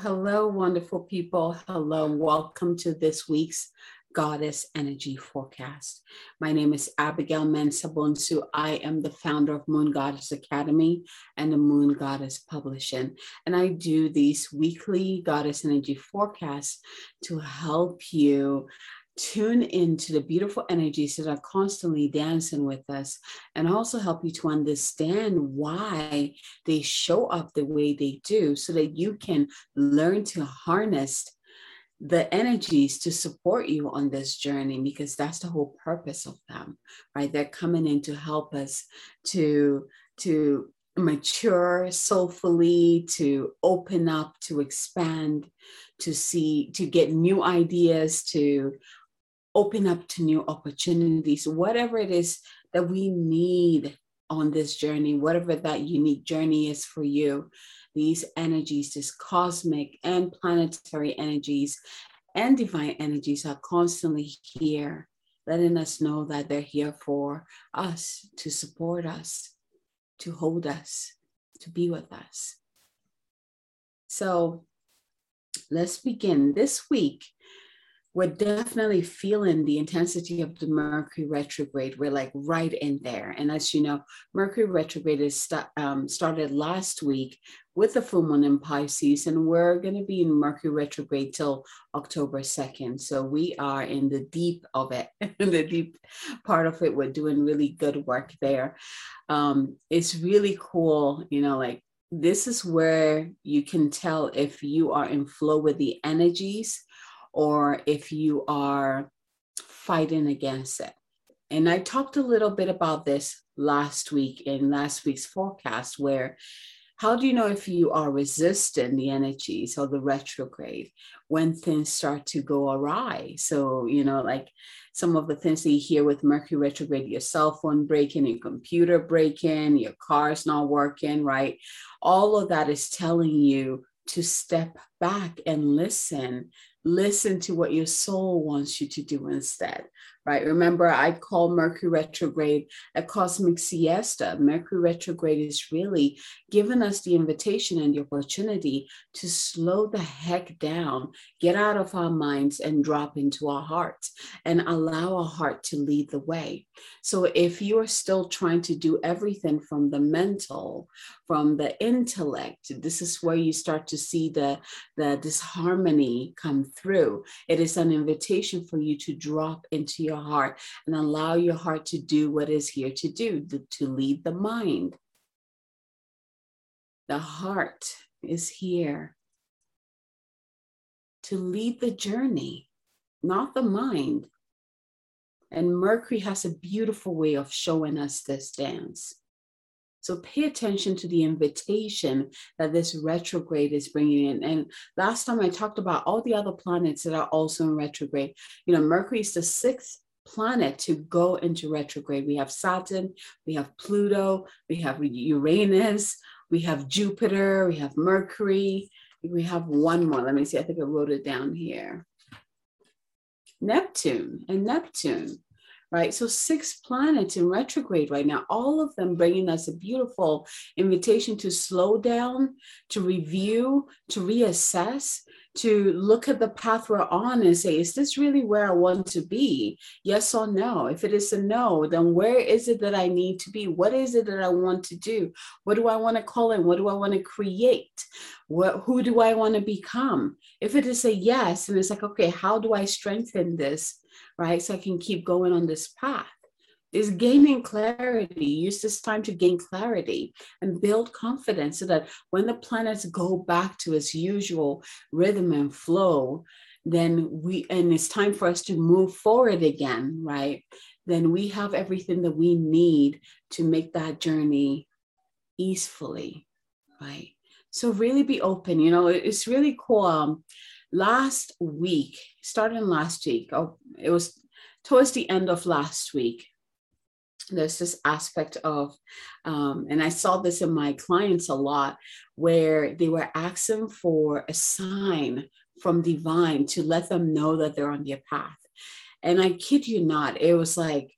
Hello, wonderful people. Hello, welcome to this week's Goddess Energy Forecast. My name is Abigail Mensah-Bonsu. I am the founder of Moon Goddess Academy and the Moon Goddess Publishing. And I do these weekly Goddess Energy forecasts to help you tune into the beautiful energies that are constantly dancing with us and also help you to understand why they show up the way they do so that you can learn to harness the energies to support you on this journey because that's the whole purpose of them right? They're coming in to help us to to mature soulfully to open up to expand to see to get new ideas to open up to new opportunities, whatever it is that we need on this journey, whatever that unique journey is for you, these energies, these cosmic and planetary energies and divine energies are constantly here, letting us know that they're here for us, to support us, to hold us, to be with us. So let's begin. This week, we're definitely feeling the intensity of the Mercury retrograde. We're like right in there. And as you know, Mercury retrograde is st- um, started last week with the full moon in Pisces, and we're going to be in Mercury retrograde till October 2nd. So we are in the deep of it, the deep part of it. We're doing really good work there. Um, it's really cool, you know, like this is where you can tell if you are in flow with the energies or if you are fighting against it. And I talked a little bit about this last week in last week's forecast, where how do you know if you are resisting the energies or the retrograde when things start to go awry? So, you know, like some of the things that you hear with Mercury retrograde, your cell phone breaking, your computer breaking, your car's not working, right? All of that is telling you to step back and listen listen to what your soul wants you to do instead right? Remember i call mercury retrograde a cosmic siesta. Mercury retrograde is really giving us the invitation and the opportunity to slow the heck down get out of our minds and drop into our hearts and allow our heart to lead the way. So if you are still trying to do everything from the mental from the intellect this is where you start to see the the disharmony come through. It is an invitation for you to drop into your heart and allow your heart to do what is here to do to lead the mind. The heart is here to lead the journey not the mind. And mercury has a beautiful way of showing us this dance so pay attention to the invitation that this retrograde is bringing in. And last time I talked about all the other planets that are also in retrograde. You know, Mercury is the sixth planet to go into retrograde. We have Saturn, we have Pluto, we have Uranus, we have Jupiter, we have Mercury, we have one more. Let me see, I think I wrote it down here. Neptune and Neptune right? So, six planets in retrograde right now, all of them bringing us a beautiful invitation to slow down, to review, to reassess, to look at the path we're on and say, is this really where I want to be? Yes or no? If it is a no, then where is it that I need to be? What is it that I want to do? What do I want to call in? What do I want to create? What, who do I want to become? If it is a yes, and it's like, okay, how do I strengthen this? Right? So I can keep going on this path. Is gaining clarity. Use this time to gain clarity and build confidence so that when the planets go back to its usual rhythm and flow, then we, and it's time for us to move forward again, right? Then we have everything that we need to make that journey easefully, right? So really be open. You know, it's really cool. Um, last week, starting last week, oh, it was towards the end of last week, there's this aspect of, um, and I saw this in my clients a lot, where they were asking for a sign from divine to let them know that they're on their path. And I kid you not, it was like,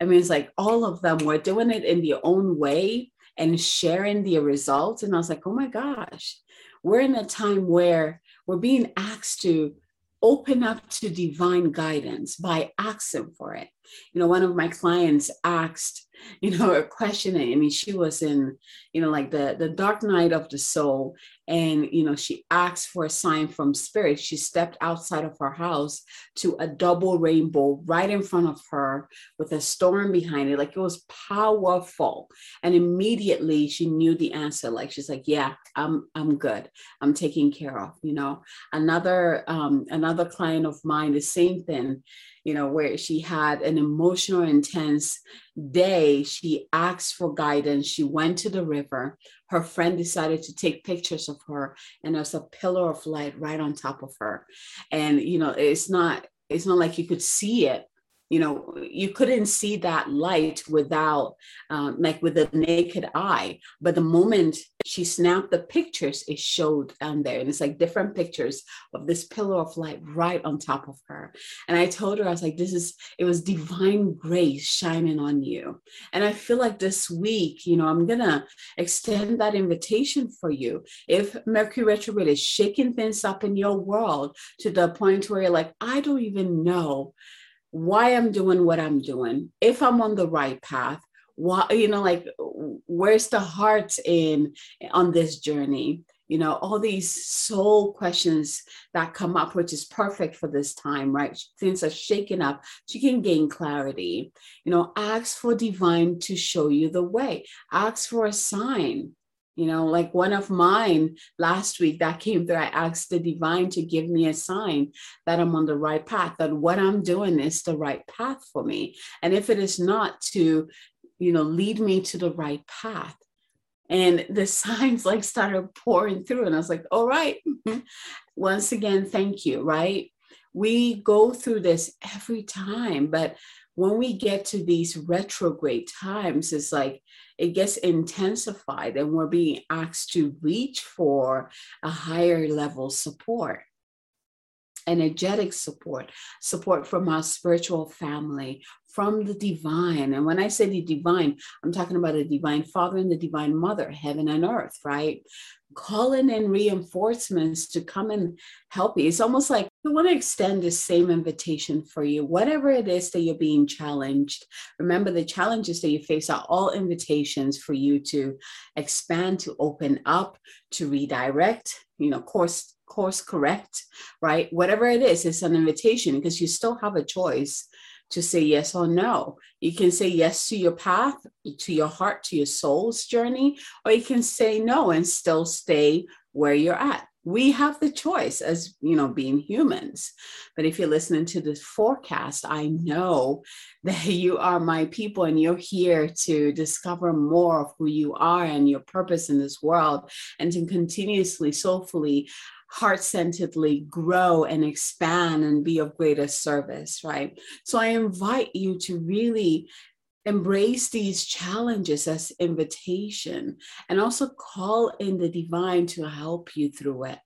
I mean, it's like all of them were doing it in their own way and sharing the results. And I was like, oh my gosh, we're in a time where we're being asked to open up to divine guidance by asking for it. You know, one of my clients asked, you know, a question. I mean, she was in, you know, like the the dark night of the soul, and you know she asked for a sign from spirit. She stepped outside of her house to a double rainbow right in front of her with a storm behind it. Like it was powerful. And immediately she knew the answer. Like she's like yeah i'm i'm good. I'm taken care of you know. Another um another client of mine the same thing you know, where she had an emotional, intense day. She asked for guidance. She went to the river. Her friend decided to take pictures of her, and there's a pillar of light right on top of her. And, you know, it's not, it's not like you could see it, you know you couldn't see that light without um, like with the naked eye. But the moment she snapped the pictures it showed down there. And it's like different pictures of this pillar of light right on top of her. And i told her i was like this is it was divine grace shining on you. And i feel like this week you know i'm gonna extend that invitation for you. If mercury retrograde is shaking things up in your world to the point where you're like i don't even know why I'm doing what I'm doing, if I'm on the right path, why, you know, like where's the heart in on this journey? You know, all these soul questions that come up, which is perfect for this time, right? Things are shaking up. So you can gain clarity. You know, ask for divine to show you the way. Ask for a sign you know, like one of mine last week that came through, I asked the divine to give me a sign that I'm on the right path, that what I'm doing is the right path for me. And if it is not to, you know, lead me to the right path. And the signs like started pouring through, and I was like, all right. Once again, thank you, right? We go through this every time, but when we get to these retrograde times, it's like it gets intensified and we're being asked to reach for a higher level support energetic support, support from our spiritual family, from the divine. And when I say the divine, I'm talking about the divine father and the divine mother, heaven and earth, right? Calling in reinforcements to come and help you. It's almost like we want to extend the same invitation for you, whatever it is that you're being challenged. Remember, the challenges that you face are all invitations for you to expand, to open up, to redirect, you know, course course correct, right? Whatever it is, it's an invitation because you still have a choice to say yes or no. You can say yes to your path, to your heart, to your soul's journey, or you can say no and still stay where you're at. We have the choice as, you know, being humans. But if you're listening to this forecast, I know that you are my people and you're here to discover more of who you are and your purpose in this world and to continuously, soulfully heart centeredly grow and expand and be of greater service, right? So I invite you to really embrace these challenges as invitation and also call in the divine to help you through it.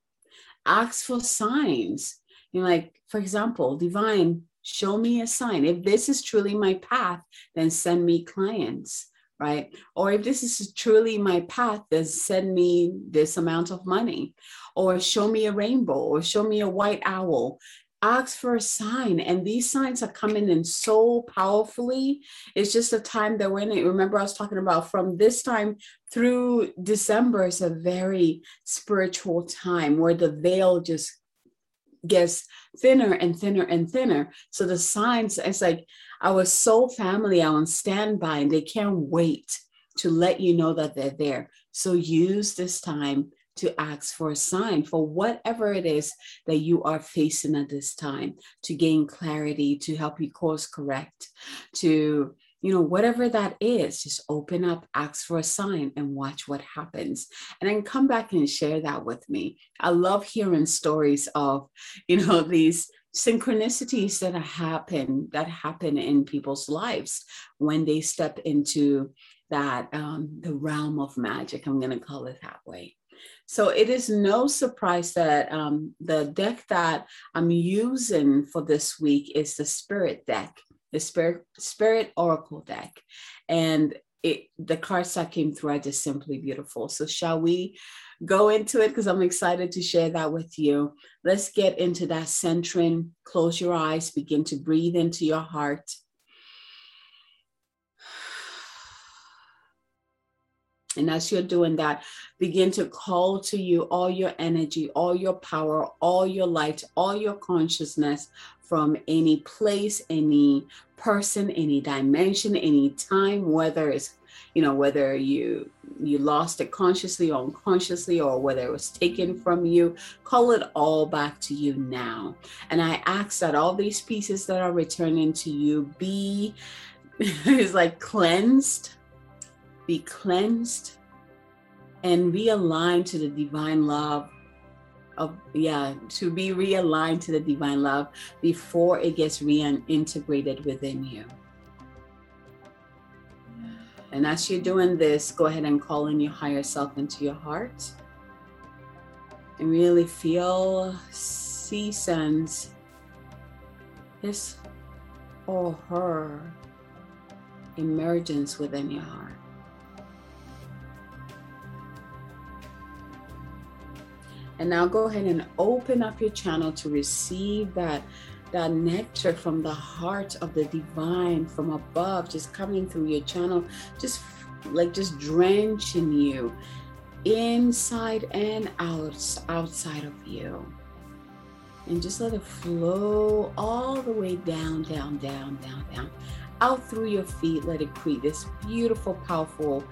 Ask for signs. You know, like, for example, divine, show me a sign. If this is truly my path, then send me clients right? Or if this is truly my path, then send me this amount of money, or show me a rainbow, or show me a white owl. Ask for a sign, and these signs are coming in so powerfully. It's just a time that we're in. Remember, I was talking about from this time through December is a very spiritual time where the veil just gets thinner and thinner and thinner. So the signs, it's like our soul family are on standby and they can't wait to let you know that they're there. So use this time to ask for a sign for whatever it is that you are facing at this time to gain clarity, to help you course correct, to you know, whatever that is, just open up, ask for a sign, and watch what happens. And then come back and share that with me. I love hearing stories of, you know, these synchronicities that happen that happen in people's lives when they step into that um, the realm of magic. I'm going to call it that way. So it is no surprise that um, the deck that I'm using for this week is the Spirit deck the Spirit Spirit Oracle deck, and it the cards that came through are just simply beautiful. So shall we go into it? Because I'm excited to share that with you. Let's get into that centering. Close your eyes, begin to breathe into your heart. And as you're doing that, begin to call to you all your energy, all your power, all your light, all your consciousness from any place, any person, any dimension, any time, whether it's you know whether you you lost it consciously or unconsciously or whether it was taken from you call it all back to you now. And i ask that all these pieces that are returning to you be is like cleansed be cleansed and realigned to the divine love of yeah to be realigned to the divine love before it gets reintegrated within you. And as you're doing this go ahead and call in your higher self into your heart. And really feel see sense his or her emergence within your heart And now go ahead and open up your channel to receive that, that nectar from the heart of the divine from above, just coming through your channel, just like just drenching you inside and out, outside of you. And just let it flow all the way down, down, down, down, down, out through your feet. Let it create this beautiful, powerful,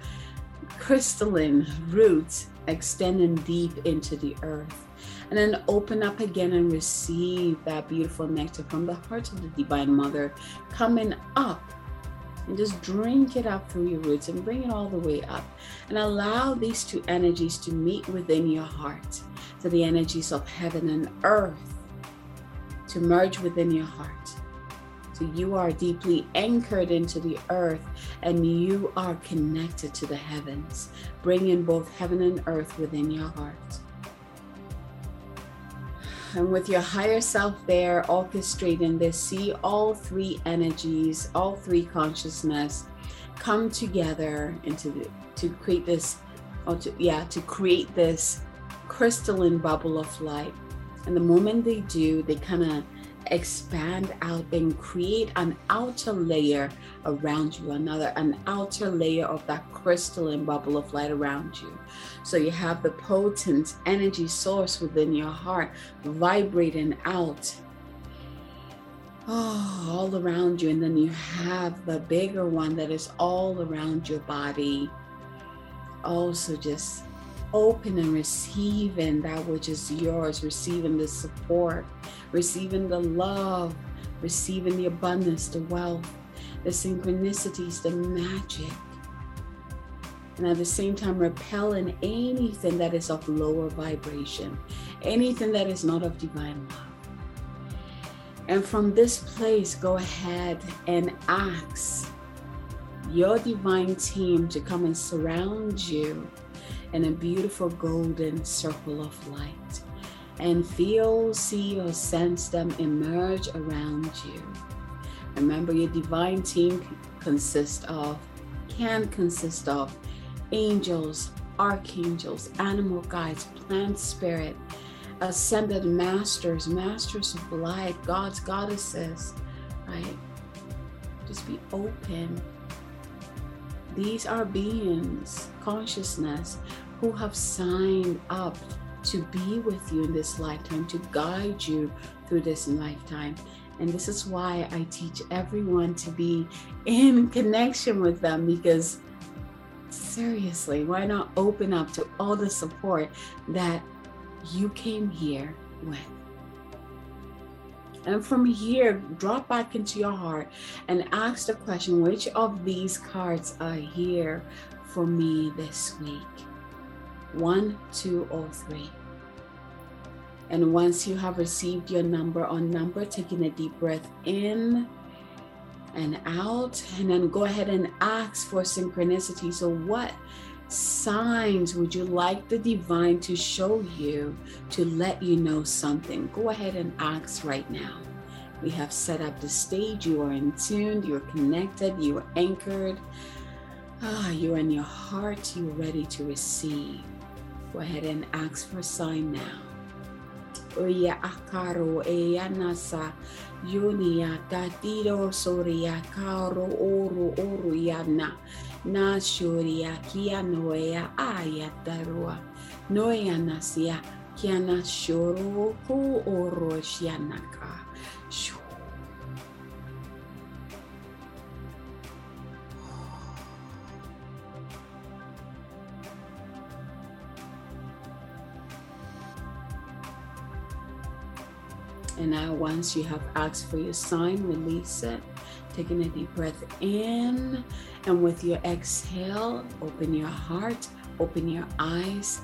crystalline roots extending deep into the earth. And then open up again and receive that beautiful nectar from the heart of the Divine Mother coming up. And just drink it up through your roots and bring it all the way up. And allow these two energies to meet within your heart. So the energies of heaven and earth to merge within your heart you are deeply anchored into the earth and you are connected to the heavens, bringing both heaven and earth within your heart. And with your higher self there orchestrating this, see all three energies, all three consciousness come together into the, to create this, or to, yeah, to create this crystalline bubble of light. And the moment they do, they kind of expand out and create an outer layer around you, another, an outer layer of that crystalline bubble of light around you. So you have the potent energy source within your heart vibrating out. Oh, all around you. And then you have the bigger one that is all around your body. Also, just open and receiving that which is yours, receiving the support, receiving the love, receiving the abundance, the wealth, the synchronicities, the magic. And at the same time, repelling anything that is of lower vibration, anything that is not of divine love. And from this place, go ahead and ask your divine team to come and surround you in a beautiful golden circle of light and feel, see, or sense them emerge around you. Remember, your divine team consists of, can consist of angels, archangels, animal guides, plant spirit, ascended masters, masters of light, gods, goddesses, right? Just be open. These are beings, consciousness, who have signed up to be with you in this lifetime, to guide you through this lifetime. And this is why I teach everyone to be in connection with them because seriously, why not open up to all the support that you came here with? And from here, drop back into your heart and ask the question which of these cards are here for me this week? One, two, or three. And once you have received your number on number, taking a deep breath in and out, and then go ahead and ask for synchronicity. So, what signs would you like the divine to show you to let you know something? Go ahead and ask right now. We have set up the stage. You are in tune, you're connected, you are anchored. Ah, you're in your heart, you're ready to receive. Go ahead and ask for a sign now. Oya akaro e anasa yunia tatiro soria karo oru oru yana na shuria kia noea ayatarua noea nasia kiana shoro ku oro shianaka. Shoo. And now, once you have asked for your sign, release it. Taking a deep breath in. And with your exhale, open your heart, open your eyes,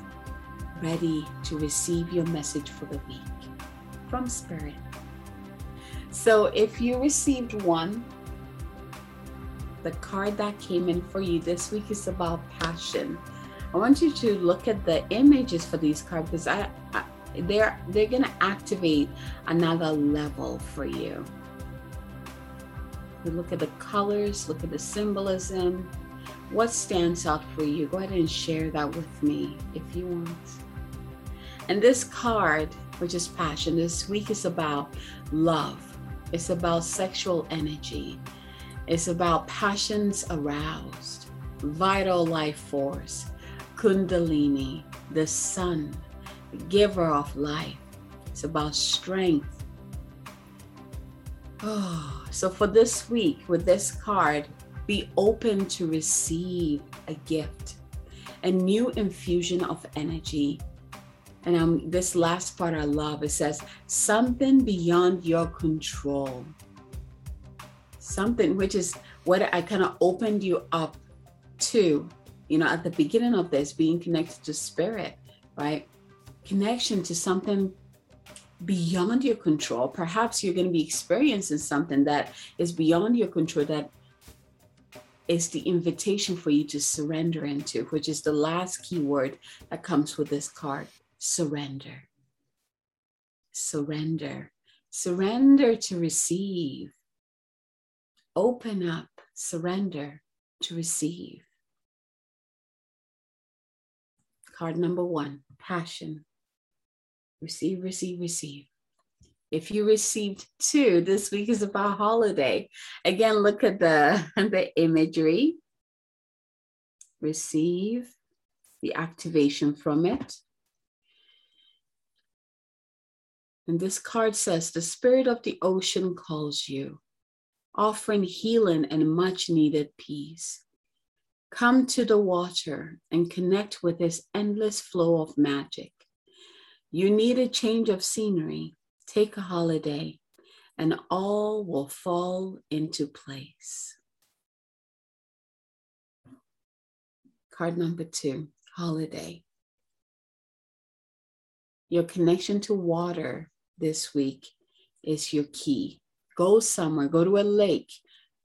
ready to receive your message for the week from Spirit. So, if you received one, the card that came in for you this week is about passion. I want you to look at the images for these cards because I, I they're they're going to activate another level for you you look at the colors look at the symbolism. What stands out for you? Go ahead and share that with me if you want. And this card which is passion this week is about love. It's about sexual energy. It's about passions aroused. Vital life force. Kundalini the sun giver of life. It's about strength. Oh, so for this week with this card, be open to receive a gift, a new infusion of energy. And um, this last part I love. It says something beyond your control. Something which is what I kind of opened you up to, you know, at the beginning of this, being connected to spirit, right? connection to something beyond your control. Perhaps you're going to be experiencing something that is beyond your control that is the invitation for you to surrender into, which is the last key word that comes with this card surrender. Surrender. Surrender to receive. Open up, surrender to receive. Card number one passion. Receive, receive, receive. If you received two, this week is about holiday. Again, look at the, the imagery. Receive the activation from it. And this card says, The spirit of the ocean calls you, offering healing and much needed peace. Come to the water and connect with this endless flow of magic. You need a change of scenery, take a holiday, and all will fall into place. Card number two, holiday. Your connection to water this week is your key. Go somewhere, go to a lake,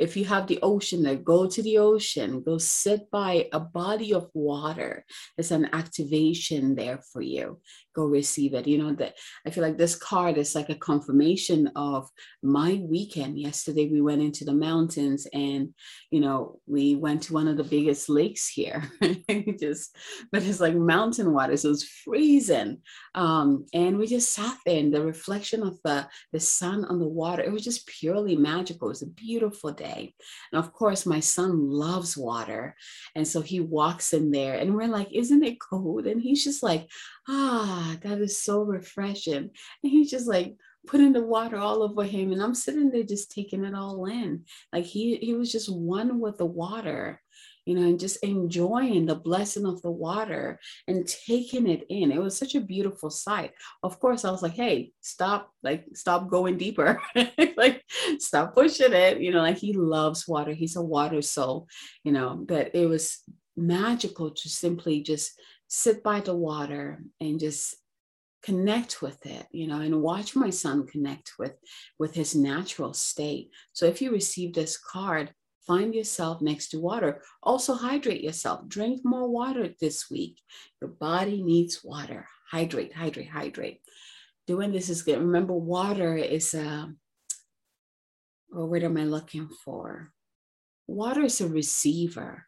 if you have the ocean there, go to the ocean, go sit by a body of water. There's an activation there for you. Go receive it. You know, that I feel like this card is like a confirmation of my weekend. Yesterday we went into the mountains and you know, we went to one of the biggest lakes here. just but it's like mountain water. So it's freezing. Um, and we just sat there and the reflection of the, the sun on the water, it was just purely magical. It was a beautiful day day. And of course, my son loves water. And so he walks in there and we're like, Isn't it cold? And he's just like, Ah, that is so refreshing. And he's just like, putting the water all over him and i'm sitting there just taking it all in like he he was just one with the water you know, and just enjoying the blessing of the water and taking it in. It was such a beautiful sight. Of course, I was like, hey, stop, like, stop going deeper. like, stop pushing it. You know, like he loves water. He's a water soul, you know, but it was magical to simply just sit by the water and just connect with it you know and watch my son connect with with his natural state so if you receive this card Find yourself next to water. Also, hydrate yourself. Drink more water this week. Your body needs water. Hydrate, hydrate, hydrate. Doing this is good. Remember, water is a, well, what am I looking for? Water is a receiver.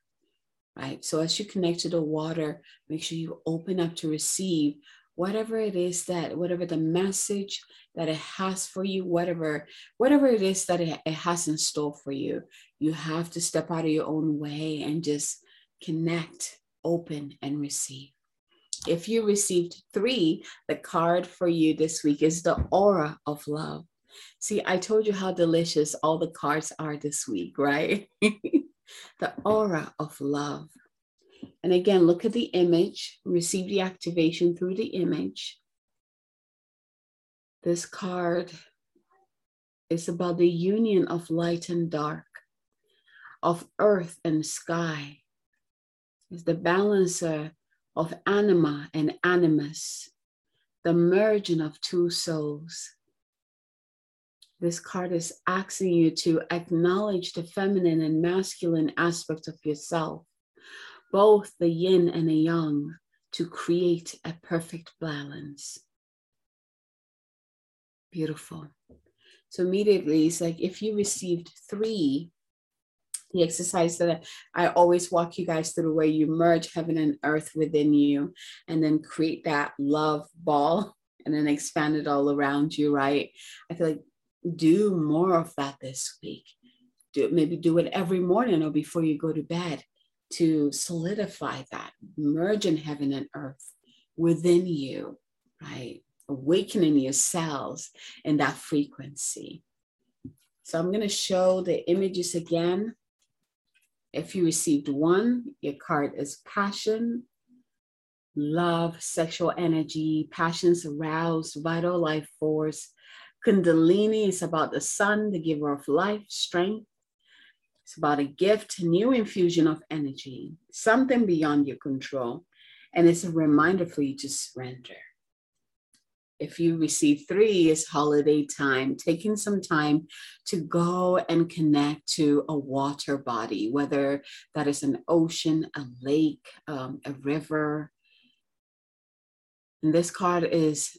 Right? So as you connect to the water, make sure you open up to receive whatever it is that, whatever the message that it has for you, whatever, whatever it is that it, it has in store for you, you have to step out of your own way and just connect, open, and receive. If you received three, the card for you this week is the aura of love. See, I told you how delicious all the cards are this week, right? the aura of love. And again, look at the image, receive the activation through the image. This card is about the union of light and dark, of earth and sky. It's the balancer of anima and animus, the merging of two souls. This card is asking you to acknowledge the feminine and masculine aspect of yourself, both the yin and the yang, to create a perfect balance. Beautiful. So immediately, it's like if you received three the exercise that I always walk you guys through where you merge heaven and earth within you and then create that love ball and then expand it all around you, right? I feel like do more of that this week. Do maybe do it every morning or before you go to bed to solidify that, merge in heaven and earth within you, right? Awakening your cells in that frequency. So I'm going to show the images again if you received one, your card is passion, love, sexual energy, passions aroused, vital life force. Kundalini is about the sun, the giver of life, strength. It's about a gift, new infusion of energy, something beyond your control. And it's a reminder for you to surrender if you receive three is holiday time, taking some time to go and connect to a water body, whether that is an ocean, a lake, um, a river. And this card is,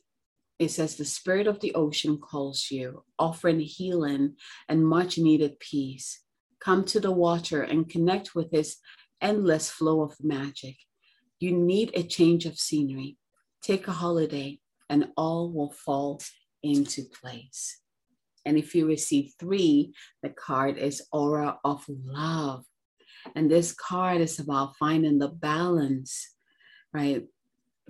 it says, the spirit of the ocean calls you, offering healing and much needed peace. Come to the water and connect with this endless flow of magic. You need a change of scenery. Take a holiday and all will fall into place. And if you receive three, the card is Aura of Love. And this card is about finding the balance, right?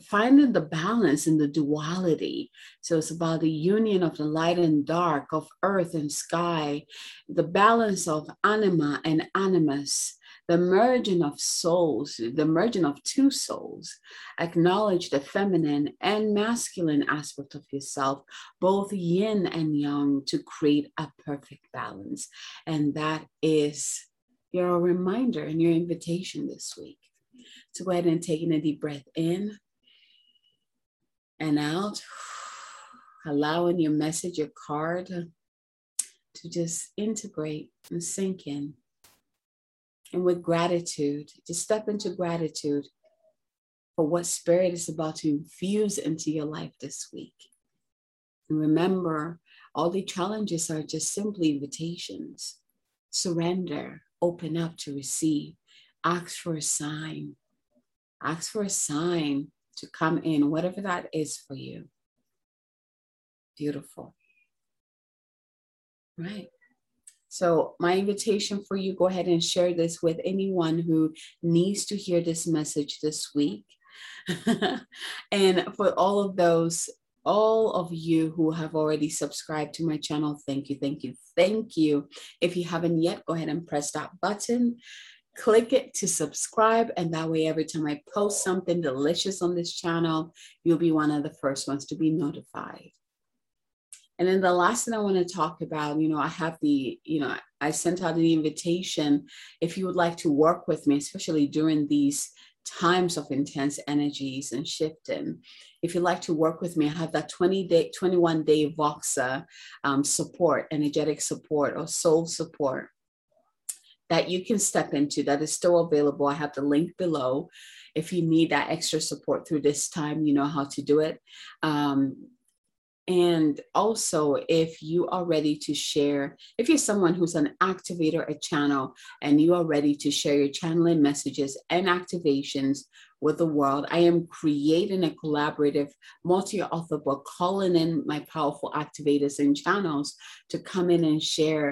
Finding the balance in the duality. So it's about the union of the light and dark, of earth and sky, the balance of anima and animus, the merging of souls, the merging of two souls, acknowledge the feminine and masculine aspect of yourself, both yin and yang, to create a perfect balance. And that is your reminder and your invitation this week. So go ahead and taking a deep breath in and out, allowing your message, your card to just integrate and sink in and with gratitude, to step into gratitude for what Spirit is about to infuse into your life this week. And remember, all the challenges are just simply invitations. Surrender, open up to receive, ask for a sign. Ask for a sign to come in, whatever that is for you. Beautiful. Right. So, my invitation for you go ahead and share this with anyone who needs to hear this message this week. and for all of those, all of you who have already subscribed to my channel, thank you, thank you, thank you. If you haven't yet, go ahead and press that button click it to subscribe and that way every time i post something delicious on this channel you'll be one of the first ones to be notified and then the last thing I want to talk about, you know, I have the, you know, I sent out an invitation if you would like to work with me, especially during these times of intense energies and shifting. If you'd like to work with me, I have that 20 day, 21 day Voxer um, support, energetic support or soul support that you can step into that is still available. I have the link below. If you need that extra support through this time, you know how to do it. Um, And also, if you are ready to share, if you're someone who's an activator, a channel, and you are ready to share your channeling messages and activations with the world, I am creating a collaborative multi author book, calling in my powerful activators and channels to come in and share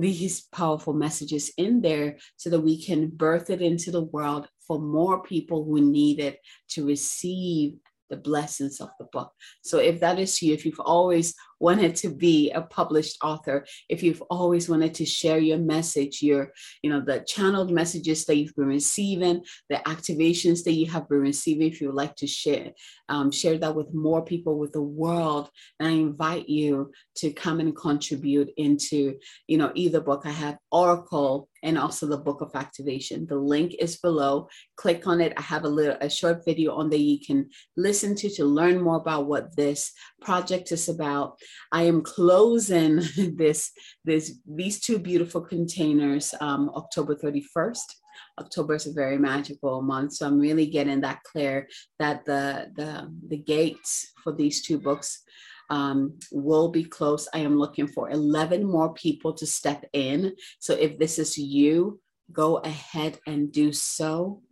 these powerful messages in there so that we can birth it into the world for more people who need it to receive the blessings of the book. So if that is you, if you've always wanted to be a published author, if you've always wanted to share your message, your, you know, the channeled messages that you've been receiving, the activations that you have been receiving, if you would like to share, um, share that with more people, with the world, and I invite you to come and contribute into, you know, either book. I have Oracle and also the book of activation. The link is below. Click on it. I have a little a short video on there you can listen to to learn more about what this project is about. I am closing this, this these two beautiful containers um, October 31st. October is a very magical month, so I'm really getting that clear that the the the gates for these two books um, will be closed. I am looking for 11 more people to step in. So if this is you, go ahead and do so.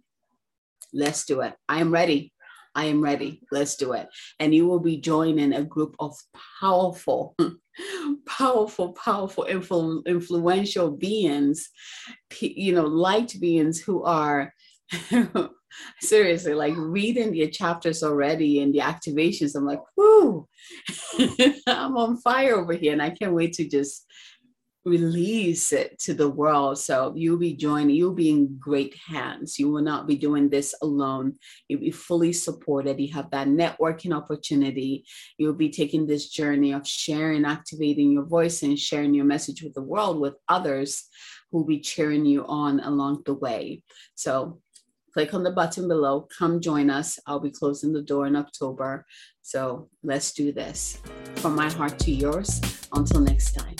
Let's do it. I am ready. I am ready. Let's do it. And you will be joining a group of powerful, powerful, powerful, influ- influential beings, you know, light beings who are seriously like reading the chapters already and the activations. I'm like, whoo, I'm on fire over here. And I can't wait to just release it to the world. So you'll be joining, you'll be in great hands. You will not be doing this alone. You'll be fully supported. You have that networking opportunity. You'll be taking this journey of sharing, activating your voice, and sharing your message with the world with others who will be cheering you on along the way. So click on the button below. Come join us. I'll be closing the door in October. So let's do this. From my heart to yours. Until next time.